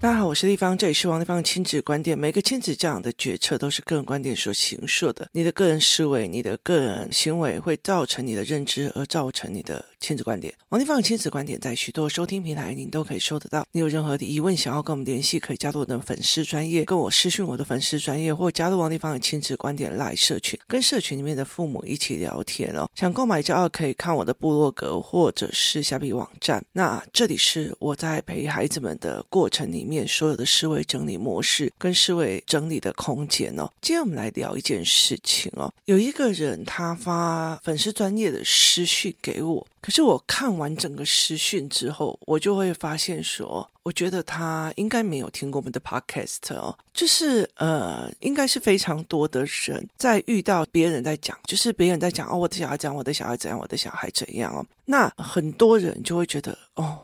大家好，我是丽芳，这里是王丽芳的亲子观点。每个亲子这样的决策都是个人观点所形塑的。你的个人思维、你的个人行为会造成你的认知，而造成你的亲子观点。王立芳的亲子观点在许多收听平台您都可以收得到。你有任何的疑问想要跟我们联系，可以加入我的粉丝专业，跟我私讯我的粉丝专业，或加入王立芳的亲子观点赖社群，跟社群里面的父母一起聊天哦。想购买教二可以看我的部落格或者是虾皮网站。那这里是我在陪孩子们的过程里面。所有的思维整理模式跟思维整理的空间哦，今天我们来聊一件事情哦。有一个人他发粉丝专业的私讯给我，可是我看完整个实讯之后，我就会发现说，我觉得他应该没有听过我们的 podcast 哦。就是呃，应该是非常多的人在遇到别人在讲，就是别人在讲哦，我的小孩怎样，我的小孩怎样，我的小孩怎样哦。那很多人就会觉得哦。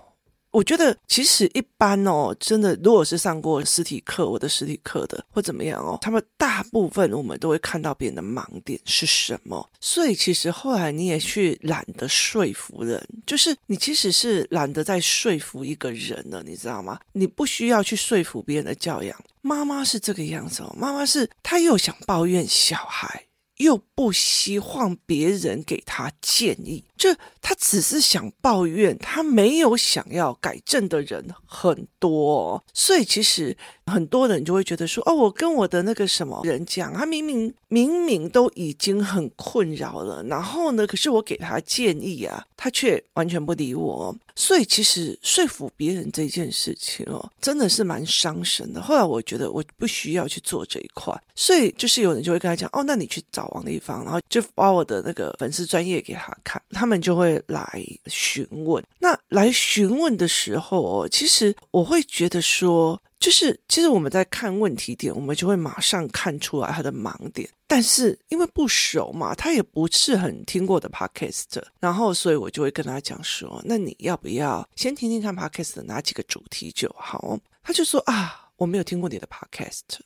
我觉得其实一般哦，真的，如果是上过实体课，我的实体课的或怎么样哦，他们大部分我们都会看到别人的盲点是什么。所以其实后来你也去懒得说服人，就是你其实是懒得再说服一个人了，你知道吗？你不需要去说服别人的教养。妈妈是这个样子哦，妈妈是她又想抱怨小孩。又不希望别人给他建议，就他只是想抱怨，他没有想要改正的人很多，所以其实很多人就会觉得说，哦，我跟我的那个什么人讲，他明明明明都已经很困扰了，然后呢，可是我给他建议啊，他却完全不理我，所以其实说服别人这件事情哦，真的是蛮伤神的。后来我觉得我不需要去做这一块，所以就是有人就会跟他讲，哦，那你去找。王丽芳，然后就把我的那个粉丝专业给他看，他他们就会来询问。那来询问的时候哦，其实我会觉得说，就是其实我们在看问题点，我们就会马上看出来他的盲点。但是因为不熟嘛，他也不是很听过的 podcast，然后所以我就会跟他讲说，那你要不要先听听看 podcast 的哪几个主题就好？他就说啊，我没有听过你的 podcast。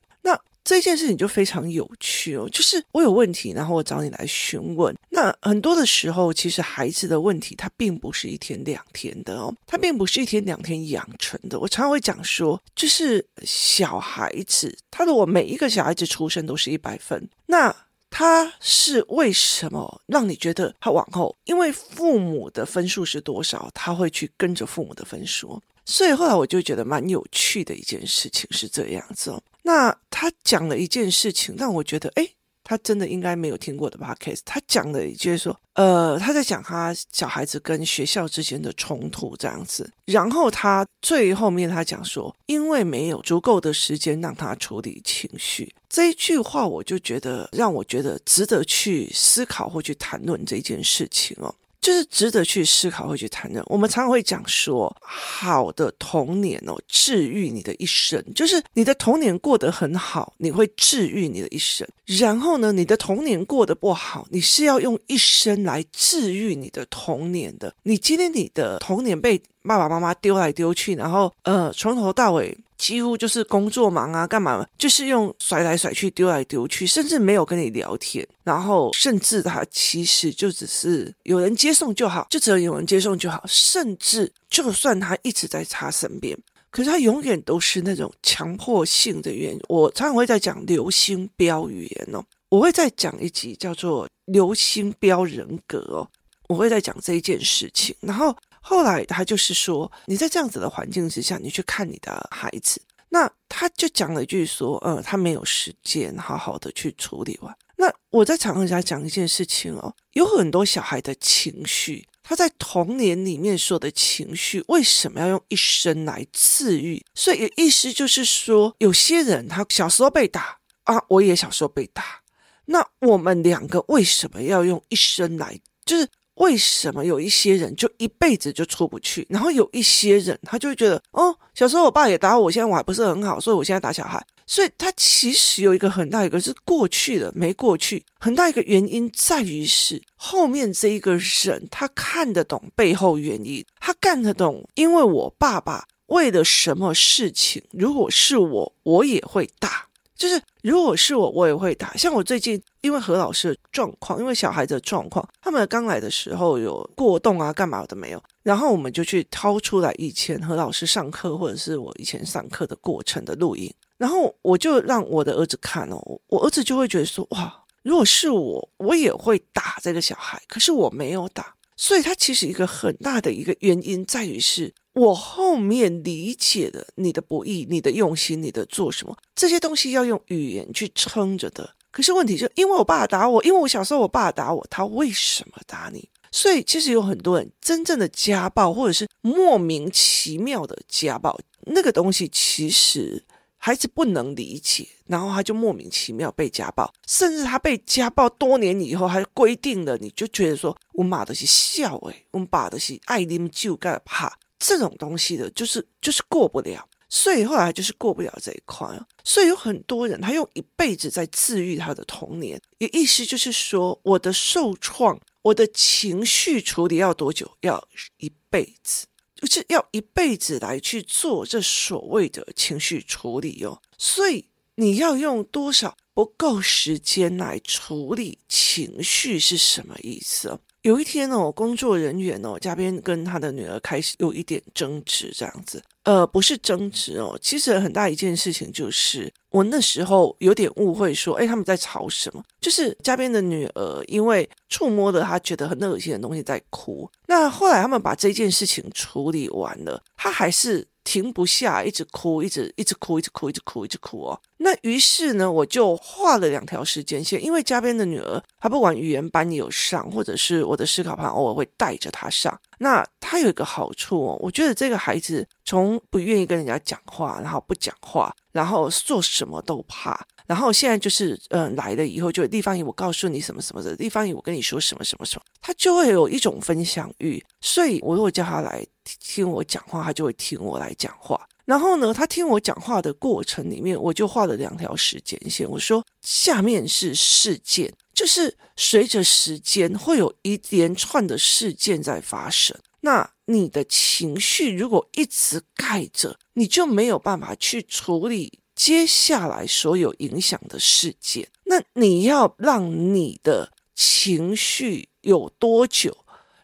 这件事情就非常有趣哦，就是我有问题，然后我找你来询问。那很多的时候，其实孩子的问题，他并不是一天两天的哦，他并不是一天两天养成的。我常常会讲说，就是小孩子，他的我每一个小孩子出生都是一百分，那他是为什么让你觉得他往后，因为父母的分数是多少，他会去跟着父母的分数？所以后来我就觉得蛮有趣的一件事情是这样子哦。那他讲了一件事情，让我觉得，诶，他真的应该没有听过的 podcast。他讲的就是说，呃，他在讲他小孩子跟学校之间的冲突这样子。然后他最后面他讲说，因为没有足够的时间让他处理情绪。这一句话，我就觉得让我觉得值得去思考或去谈论这件事情哦。就是值得去思考，会去谈论。我们常常会讲说，好的童年哦，治愈你的一生。就是你的童年过得很好，你会治愈你的一生。然后呢，你的童年过得不好，你是要用一生来治愈你的童年的。你今天你的童年被爸爸妈妈丢来丢去，然后呃，从头到尾。几乎就是工作忙啊，干嘛？就是用甩来甩去、丢来丢去，甚至没有跟你聊天。然后，甚至他其实就只是有人接送就好，就只要有人接送就好。甚至就算他一直在他身边，可是他永远都是那种强迫性的原因。我常常会在讲流星标语言哦，我会再讲一集叫做流星标人格哦，我会再讲这一件事情，然后。后来他就是说，你在这样子的环境之下，你去看你的孩子，那他就讲了一句说，嗯，他没有时间好好的去处理完。那我在常跟人家讲一件事情哦，有很多小孩的情绪，他在童年里面说的情绪，为什么要用一生来治愈？所以意思就是说，有些人他小时候被打啊，我也小时候被打，那我们两个为什么要用一生来，就是？为什么有一些人就一辈子就出不去，然后有一些人他就会觉得，哦，小时候我爸也打我，现在我还不是很好，所以我现在打小孩。所以他其实有一个很大一个是过去的没过去，很大一个原因在于是后面这一个人他看得懂背后原因，他看得懂，因为我爸爸为了什么事情，如果是我，我也会打。就是如果是我，我也会打。像我最近因为何老师的状况，因为小孩的状况，他们刚来的时候有过动啊，干嘛的没有？然后我们就去掏出来以前何老师上课或者是我以前上课的过程的录音，然后我就让我的儿子看哦，我儿子就会觉得说哇，如果是我，我也会打这个小孩，可是我没有打。所以，他其实一个很大的一个原因在于是，我后面理解了你的不易、你的用心、你的做什么这些东西要用语言去撑着的。可是问题就因为我爸打我，因为我小时候我爸打我，他为什么打你？所以其实有很多人真正的家暴，或者是莫名其妙的家暴，那个东西其实。孩子不能理解，然后他就莫名其妙被家暴，甚至他被家暴多年以后，还规定了，你就觉得说，我妈的是笑诶，我爸的是爱啉酒干怕这种东西的，就是就是过不了，所以后来就是过不了这一块。所以有很多人，他用一辈子在治愈他的童年，也意思就是说，我的受创，我的情绪处理要多久？要一辈子。就是要一辈子来去做这所谓的情绪处理哦，所以你要用多少不够时间来处理情绪是什么意思？有一天哦，工作人员哦，嘉宾跟他的女儿开始有一点争执，这样子，呃，不是争执哦，其实很大一件事情就是，我那时候有点误会，说，哎，他们在吵什么？就是嘉宾的女儿因为触摸了他觉得很恶心的东西在哭，那后来他们把这件事情处理完了，他还是。停不下，一直哭，一直一直哭，一直哭，一直哭，一直哭哦。那于是呢，我就画了两条时间线，因为嘉宾的女儿，她不管语言班有上，或者是我的思考班偶尔会带着她上。那她有一个好处哦，我觉得这个孩子从不愿意跟人家讲话，然后不讲话，然后做什么都怕。然后现在就是，嗯、呃，来了以后就地方，我告诉你什么什么的，地方，我跟你说什么什么什么，他就会有一种分享欲。所以我如果叫他来听我讲话，他就会听我来讲话。然后呢，他听我讲话的过程里面，我就画了两条时间线。我说，下面是事件，就是随着时间会有一连串的事件在发生。那你的情绪如果一直盖着，你就没有办法去处理。接下来所有影响的事件，那你要让你的情绪有多久？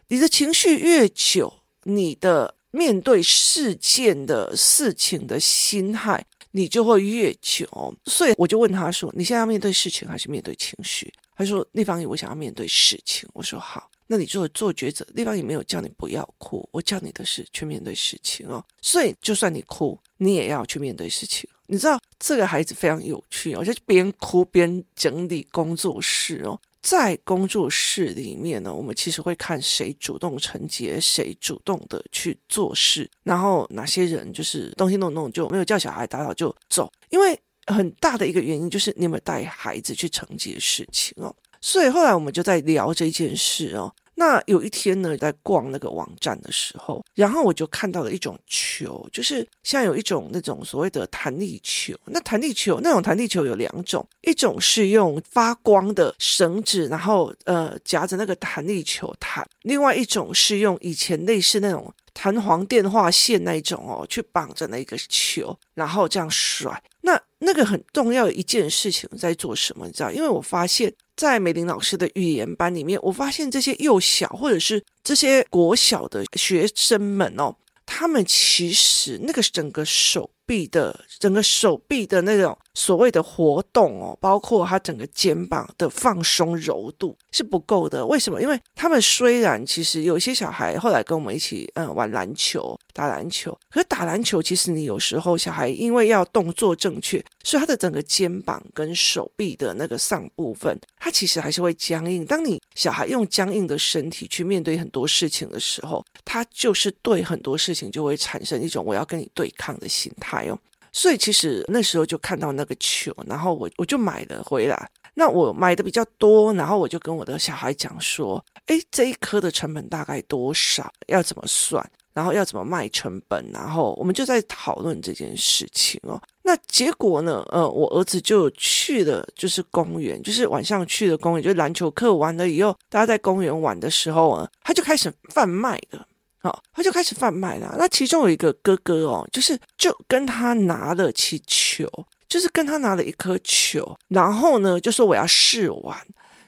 你的情绪越久，你的面对事件的事情的心态，你就会越久。所以我就问他说：“你现在要面对事情还是面对情绪？”他说：“立方体，我想要面对事情。”我说：“好，那你做做抉择。立方也没有叫你不要哭，我叫你的是去面对事情哦。所以就算你哭，你也要去面对事情。”你知道这个孩子非常有趣哦，就边哭边整理工作室哦。在工作室里面呢，我们其实会看谁主动承接，谁主动的去做事，然后哪些人就是东西弄弄就没有叫小孩打扫就走。因为很大的一个原因就是你有没有带孩子去承接事情哦。所以后来我们就在聊这件事哦。那有一天呢，在逛那个网站的时候，然后我就看到了一种球，就是像有一种那种所谓的弹力球。那弹力球那种弹力球有两种，一种是用发光的绳子，然后呃夹着那个弹力球弹；另外一种是用以前类似那种弹簧电话线那种哦，去绑着那个球，然后这样甩。那那个很重要的一件事情在做什么？你知道？因为我发现。在美玲老师的语言班里面，我发现这些幼小或者是这些国小的学生们哦，他们其实那个整个手臂的整个手臂的那种。所谓的活动哦，包括他整个肩膀的放松柔度是不够的。为什么？因为他们虽然其实有些小孩后来跟我们一起嗯玩篮球、打篮球，可是打篮球其实你有时候小孩因为要动作正确，所以他的整个肩膀跟手臂的那个上部分，他其实还是会僵硬。当你小孩用僵硬的身体去面对很多事情的时候，他就是对很多事情就会产生一种我要跟你对抗的心态哦。所以其实那时候就看到那个球，然后我我就买了回来。那我买的比较多，然后我就跟我的小孩讲说：“诶，这一颗的成本大概多少？要怎么算？然后要怎么卖成本？”然后我们就在讨论这件事情哦。那结果呢？呃，我儿子就去了，就是公园，就是晚上去的公园，就是篮球课完了以后，大家在公园玩的时候啊，他就开始贩卖了。好，他就开始贩卖了。那其中有一个哥哥哦，就是就跟他拿了气球，就是跟他拿了一颗球，然后呢就说我要试玩。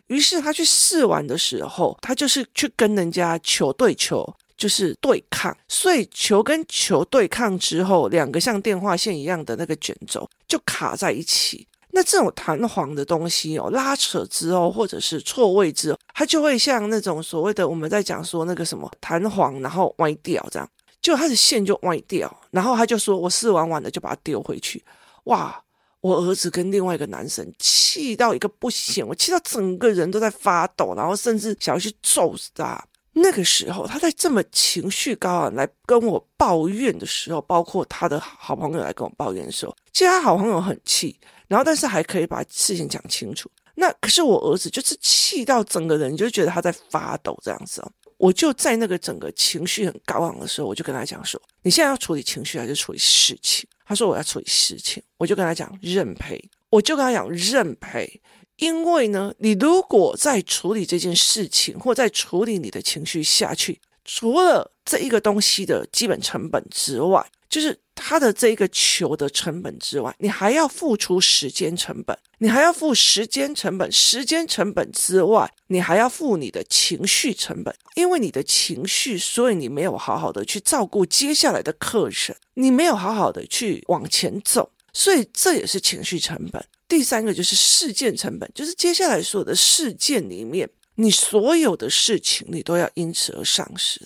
于是他去试玩的时候，他就是去跟人家球对球，就是对抗。所以球跟球对抗之后，两个像电话线一样的那个卷轴就卡在一起。那这种弹簧的东西哦，拉扯之后或者是错位之后，它就会像那种所谓的我们在讲说那个什么弹簧，然后歪掉这样，就它的线就歪掉，然后他就说我试玩完了就把它丢回去。哇，我儿子跟另外一个男生气到一个不行，我气到整个人都在发抖，然后甚至想要去揍死他。那个时候他在这么情绪高昂来跟我抱怨的时候，包括他的好朋友来跟我抱怨的时候，其实他好朋友很气。然后，但是还可以把事情讲清楚。那可是我儿子就是气到整个人就觉得他在发抖这样子哦。我就在那个整个情绪很高昂的时候，我就跟他讲说：“你现在要处理情绪还是处理事情？”他说：“我要处理事情。”我就跟他讲认赔，我就跟他讲认赔，因为呢，你如果在处理这件事情或在处理你的情绪下去，除了这一个东西的基本成本之外，就是。他的这个球的成本之外，你还要付出时间成本，你还要付时间成本，时间成本之外，你还要付你的情绪成本，因为你的情绪，所以你没有好好的去照顾接下来的课程，你没有好好的去往前走，所以这也是情绪成本。第三个就是事件成本，就是接下来所有的事件里面，你所有的事情你都要因此而丧失。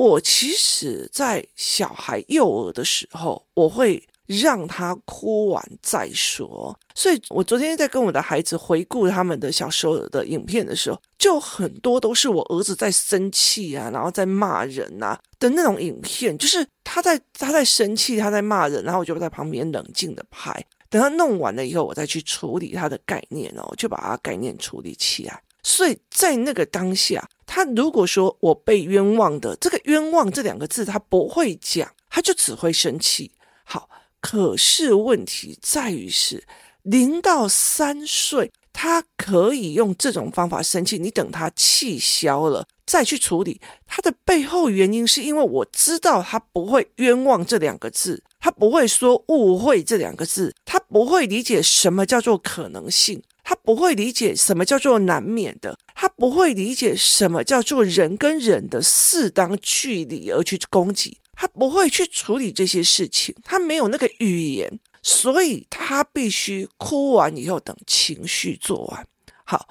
我其实，在小孩幼儿的时候，我会让他哭完再说。所以我昨天在跟我的孩子回顾他们的小时候的影片的时候，就很多都是我儿子在生气啊，然后在骂人啊的那种影片，就是他在他在生气，他在骂人，然后我就在旁边冷静的拍，等他弄完了以后，我再去处理他的概念哦，就把他概念处理起来。所以在那个当下，他如果说我被冤枉的，这个冤枉这两个字他不会讲，他就只会生气。好，可是问题在于是零到三岁，他可以用这种方法生气。你等他气消了再去处理，他的背后原因是因为我知道他不会冤枉这两个字，他不会说误会这两个字，他不会理解什么叫做可能性。他不会理解什么叫做难免的，他不会理解什么叫做人跟人的适当距离而去攻击，他不会去处理这些事情，他没有那个语言，所以他必须哭完以后等情绪做完。好，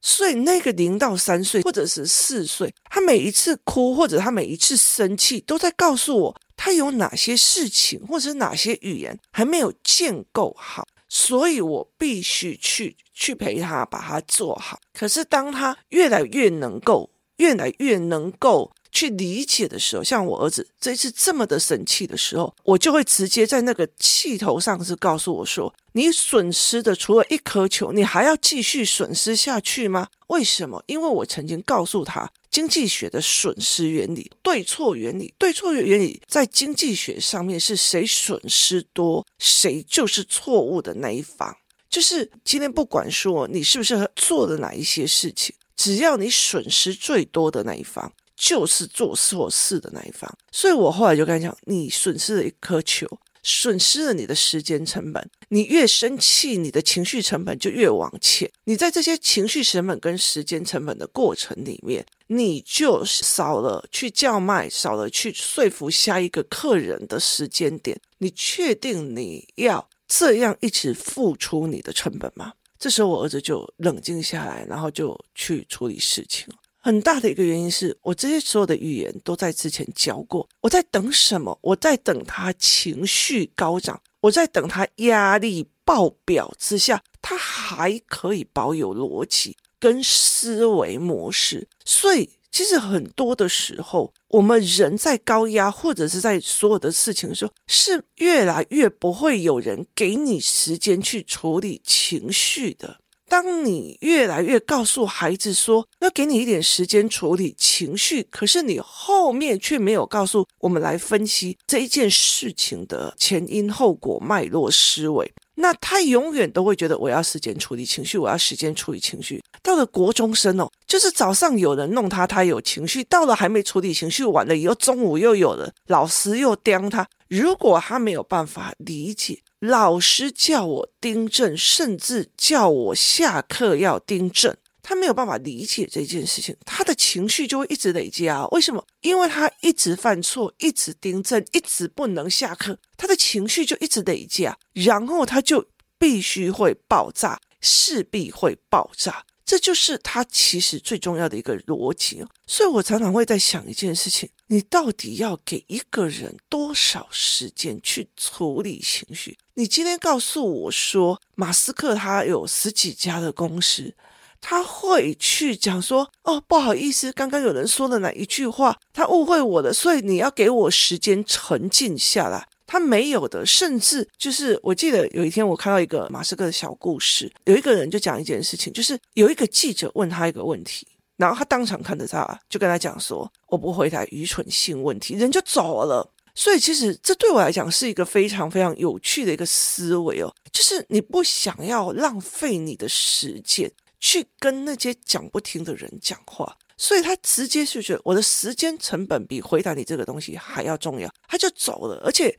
所以那个零到三岁或者是四岁，他每一次哭或者他每一次生气，都在告诉我他有哪些事情或者是哪些语言还没有建构好。所以我必须去去陪他，把他做好。可是当他越来越能够，越来越能够去理解的时候，像我儿子这次这么的生气的时候，我就会直接在那个气头上是告诉我说：“你损失的除了一颗球，你还要继续损失下去吗？为什么？因为我曾经告诉他。”经济学的损失原理、对错原理、对错原理，在经济学上面是谁损失多，谁就是错误的那一方。就是今天不管说你是不是做了哪一些事情，只要你损失最多的那一方，就是做错事的那一方。所以我后来就跟他讲，你损失了一颗球。损失了你的时间成本，你越生气，你的情绪成本就越往前。你在这些情绪成本跟时间成本的过程里面，你就少了去叫卖，少了去说服下一个客人的时间点。你确定你要这样一直付出你的成本吗？这时候我儿子就冷静下来，然后就去处理事情。很大的一个原因是我这些所有的语言都在之前教过。我在等什么？我在等他情绪高涨，我在等他压力爆表之下，他还可以保有逻辑跟思维模式。所以，其实很多的时候，我们人在高压或者是在所有的事情的时候，是越来越不会有人给你时间去处理情绪的。当你越来越告诉孩子说要给你一点时间处理情绪，可是你后面却没有告诉我们来分析这一件事情的前因后果脉络思维，那他永远都会觉得我要时间处理情绪，我要时间处理情绪。到了国中生哦，就是早上有人弄他，他有情绪；到了还没处理情绪完了以后，中午又有了老师又刁他。如果他没有办法理解，老师叫我订正，甚至叫我下课要订正，他没有办法理解这件事情，他的情绪就会一直累积啊。为什么？因为他一直犯错，一直订正，一直不能下课，他的情绪就一直累积啊，然后他就必须会爆炸，势必会爆炸。这就是他其实最重要的一个逻辑，所以我常常会在想一件事情：你到底要给一个人多少时间去处理情绪？你今天告诉我说，马斯克他有十几家的公司，他会去讲说：“哦，不好意思，刚刚有人说了哪一句话，他误会我了，所以你要给我时间沉静下来。”他没有的，甚至就是我记得有一天我看到一个马斯克的小故事，有一个人就讲一件事情，就是有一个记者问他一个问题，然后他当场看着他，就跟他讲说：“我不回答愚蠢性问题。”人就走了。所以其实这对我来讲是一个非常非常有趣的一个思维哦，就是你不想要浪费你的时间去跟那些讲不听的人讲话。所以他直接就觉得我的时间成本比回答你这个东西还要重要，他就走了。而且，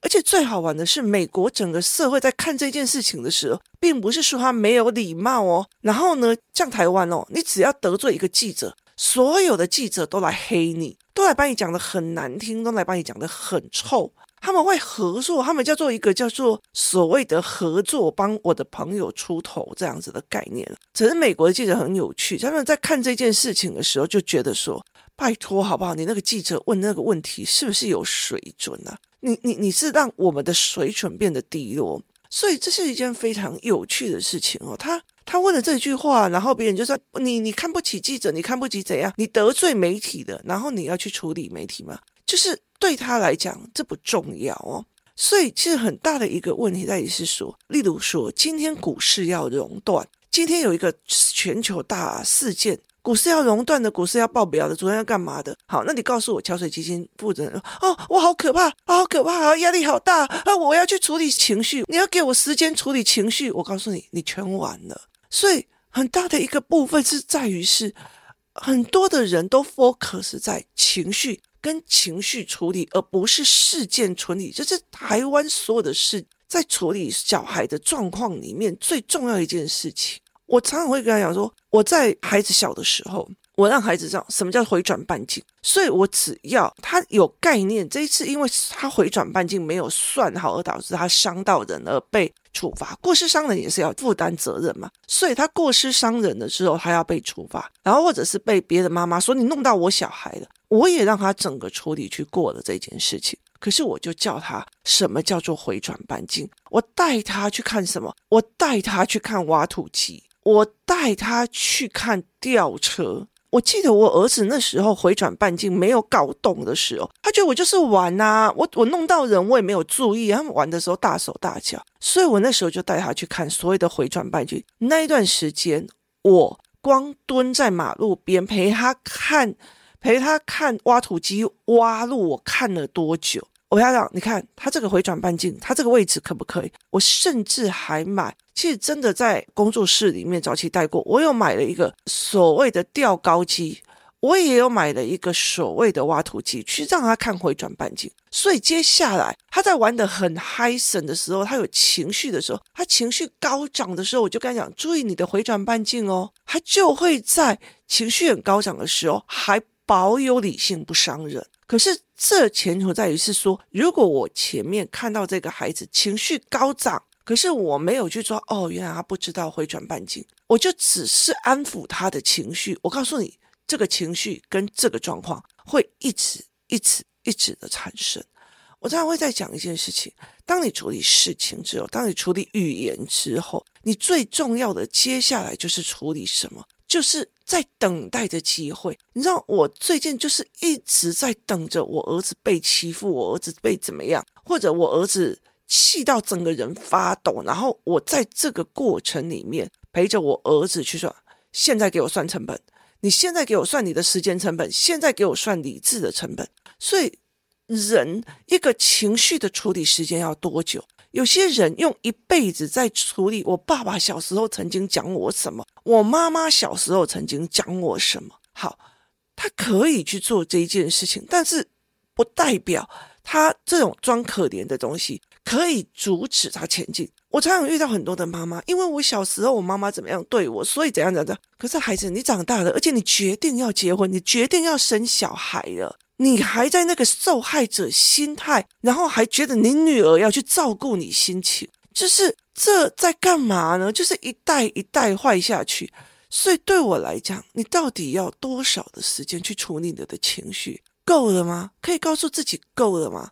而且最好玩的是，美国整个社会在看这件事情的时候，并不是说他没有礼貌哦。然后呢，像台湾哦，你只要得罪一个记者，所有的记者都来黑你，都来把你讲得很难听，都来把你讲得很臭。他们会合作，他们叫做一个叫做所谓的合作，帮我的朋友出头这样子的概念。只是美国的记者很有趣，他们在看这件事情的时候就觉得说：“拜托，好不好？你那个记者问那个问题是不是有水准啊？你你你是让我们的水准变得低落，所以这是一件非常有趣的事情哦。”他他问了这句话，然后别人就说：“你你看不起记者，你看不起怎样？你得罪媒体的，然后你要去处理媒体吗？”就是。对他来讲，这不重要哦。所以，其实很大的一个问题在于是说，例如说，今天股市要熔断，今天有一个全球大事件，股市要熔断的，股市要爆表的，昨天要干嘛的？好，那你告诉我，桥水基金负责人，哦，我好可怕，好可怕啊，压力好大啊，我要去处理情绪，你要给我时间处理情绪，我告诉你，你全完了。所以，很大的一个部分是在于是，很多的人都 focus 在情绪。跟情绪处理，而不是事件处理，这是台湾所有的事在处理小孩的状况里面最重要一件事情。我常常会跟他讲说，我在孩子小的时候，我让孩子知道什么叫回转半径，所以我只要他有概念。这一次，因为他回转半径没有算好，而导致他伤到人而被处罚。过失伤人也是要负担责任嘛，所以他过失伤人的时候，他要被处罚，然后或者是被别的妈妈说你弄到我小孩了。我也让他整个处理去过了这件事情，可是我就叫他什么叫做回转半径？我带他去看什么？我带他去看挖土机，我带他去看吊车。我记得我儿子那时候回转半径没有搞懂的时候，他觉得我就是玩呐、啊，我我弄到人我也没有注意，他们玩的时候大手大脚，所以我那时候就带他去看所谓的回转半径。那一段时间，我光蹲在马路边陪他看。陪他看挖土机挖路，我看了多久？我跟他讲，你看他这个回转半径，他这个位置可不可以？我甚至还买，其实真的在工作室里面早期带过。我有买了一个所谓的吊高机，我也有买了一个所谓的挖土机，去让他看回转半径。所以接下来他在玩得很嗨森的时候，他有情绪的时候，他情绪高涨的时候，我就跟他讲，注意你的回转半径哦。他就会在情绪很高涨的时候还。保有理性不伤人，可是这前提在于是说，如果我前面看到这个孩子情绪高涨，可是我没有去说哦，原来他不知道回转半径，我就只是安抚他的情绪。我告诉你，这个情绪跟这个状况会一直、一直、一直的产生。我常常会再讲一件事情：当你处理事情之后，当你处理语言之后，你最重要的接下来就是处理什么？就是在等待着机会，你知道，我最近就是一直在等着我儿子被欺负，我儿子被怎么样，或者我儿子气到整个人发抖，然后我在这个过程里面陪着我儿子去说：现在给我算成本，你现在给我算你的时间成本，现在给我算理智的成本。所以，人一个情绪的处理时间要多久？有些人用一辈子在处理，我爸爸小时候曾经讲我什么，我妈妈小时候曾经讲我什么。好，他可以去做这一件事情，但是不代表他这种装可怜的东西可以阻止他前进。我常常遇到很多的妈妈，因为我小时候我妈妈怎么样对我，所以怎样怎样。可是孩子，你长大了，而且你决定要结婚，你决定要生小孩了，你还在那个受害者心态，然后还觉得你女儿要去照顾你心情，就是这在干嘛呢？就是一代一代坏下去。所以对我来讲，你到底要多少的时间去处理你的情绪？够了吗？可以告诉自己够了吗？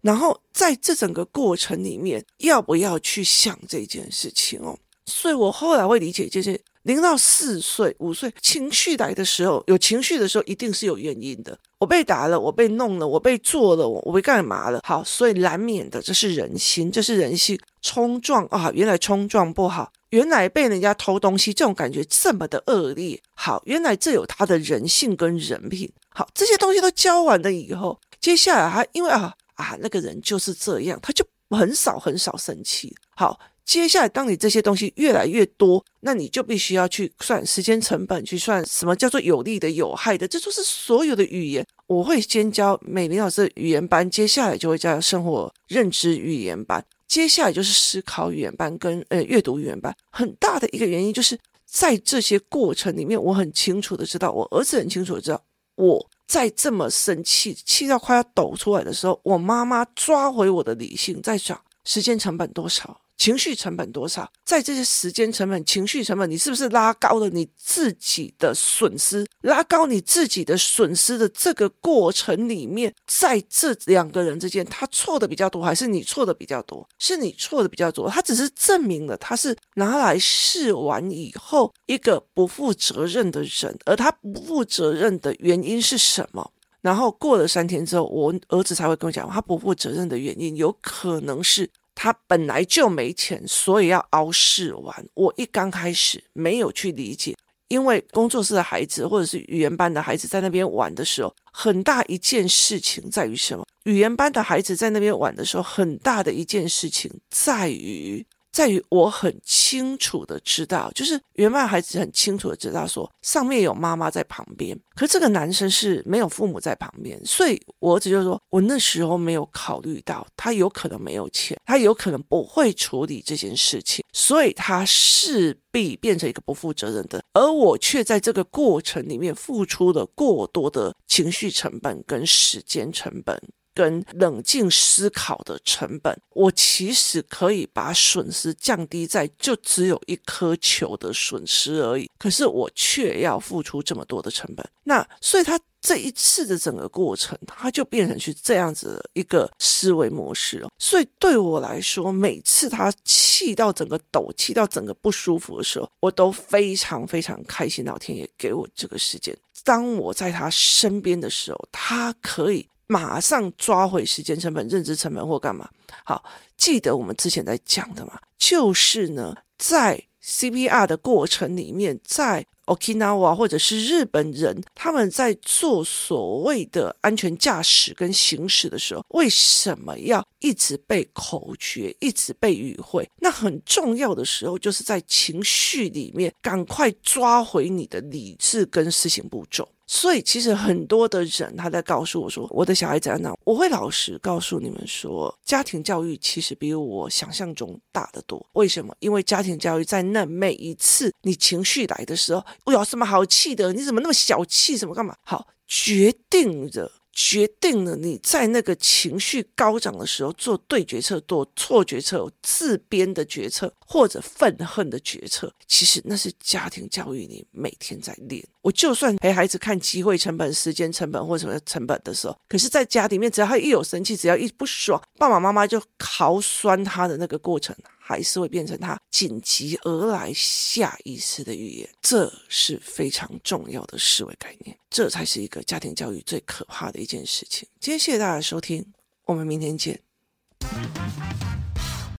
然后在这整个过程里面，要不要去想这件事情哦？所以我后来会理解，就是零到四岁、五岁情绪来的时候，有情绪的时候，一定是有原因的。我被打了，我被弄了，我被做了，我我被干嘛了？好，所以难免的，这是人心，这是人性冲撞啊！原来冲撞不好，原来被人家偷东西这种感觉这么的恶劣。好，原来这有他的人性跟人品。好，这些东西都教完了以后，接下来还因为啊。啊，那个人就是这样，他就很少很少生气。好，接下来当你这些东西越来越多，那你就必须要去算时间成本，去算什么叫做有利的、有害的。这就是所有的语言。我会先教美玲老师的语言班，接下来就会教生活认知语言班，接下来就是思考语言班跟呃阅读语言班。很大的一个原因就是在这些过程里面，我很清楚的知道，我儿子很清楚的知道我。在这么生气、气到快要抖出来的时候，我妈妈抓回我的理性，在想时间成本多少。情绪成本多少？在这些时间成本、情绪成本，你是不是拉高了你自己的损失？拉高你自己的损失的这个过程里面，在这两个人之间，他错的比较多，还是你错的比较多？是你错的比较多。他只是证明了他是拿来试完以后一个不负责任的人，而他不负责任的原因是什么？然后过了三天之后，我儿子才会跟我讲，他不负责任的原因有可能是。他本来就没钱，所以要熬试玩。我一刚开始没有去理解，因为工作室的孩子或者是语言班的孩子在那边玩的时候，很大一件事情在于什么？语言班的孩子在那边玩的时候，很大的一件事情在于。在于我很清楚的知道，就是原班孩子很清楚的知道说上面有妈妈在旁边，可是这个男生是没有父母在旁边，所以我儿子就说，我那时候没有考虑到他有可能没有钱，他有可能不会处理这件事情，所以他势必变成一个不负责任的，而我却在这个过程里面付出了过多的情绪成本跟时间成本。跟冷静思考的成本，我其实可以把损失降低在就只有一颗球的损失而已，可是我却要付出这么多的成本。那所以他这一次的整个过程，他就变成是这样子的一个思维模式哦。所以对我来说，每次他气到整个抖，气到整个不舒服的时候，我都非常非常开心，老天爷给我这个时间。当我在他身边的时候，他可以。马上抓回时间成本、认知成本或干嘛？好，记得我们之前在讲的嘛，就是呢，在 CPR 的过程里面，在 Okinawa 或者是日本人，他们在做所谓的安全驾驶跟行驶的时候，为什么要一直背口诀、一直背语汇？那很重要的时候，就是在情绪里面，赶快抓回你的理智跟思行步骤。所以，其实很多的人他在告诉我说：“我的小孩怎样呢？”我会老实告诉你们说，家庭教育其实比我想象中大得多。为什么？因为家庭教育在那每一次你情绪来的时候，我有什么好气的？你怎么那么小气？什么干嘛？好，决定着。决定了你在那个情绪高涨的时候做对决策、做错决策、自编的决策或者愤恨的决策，其实那是家庭教育你每天在练。我就算陪孩子看机会成本、时间成本或什么成本的时候，可是在家里面，只要他一有生气，只要一不爽，爸爸妈妈就豪酸他的那个过程。还是会变成他紧急而来下意识的预言，这是非常重要的思维概念，这才是一个家庭教育最可怕的一件事情。今天谢谢大家收听，我们明天见。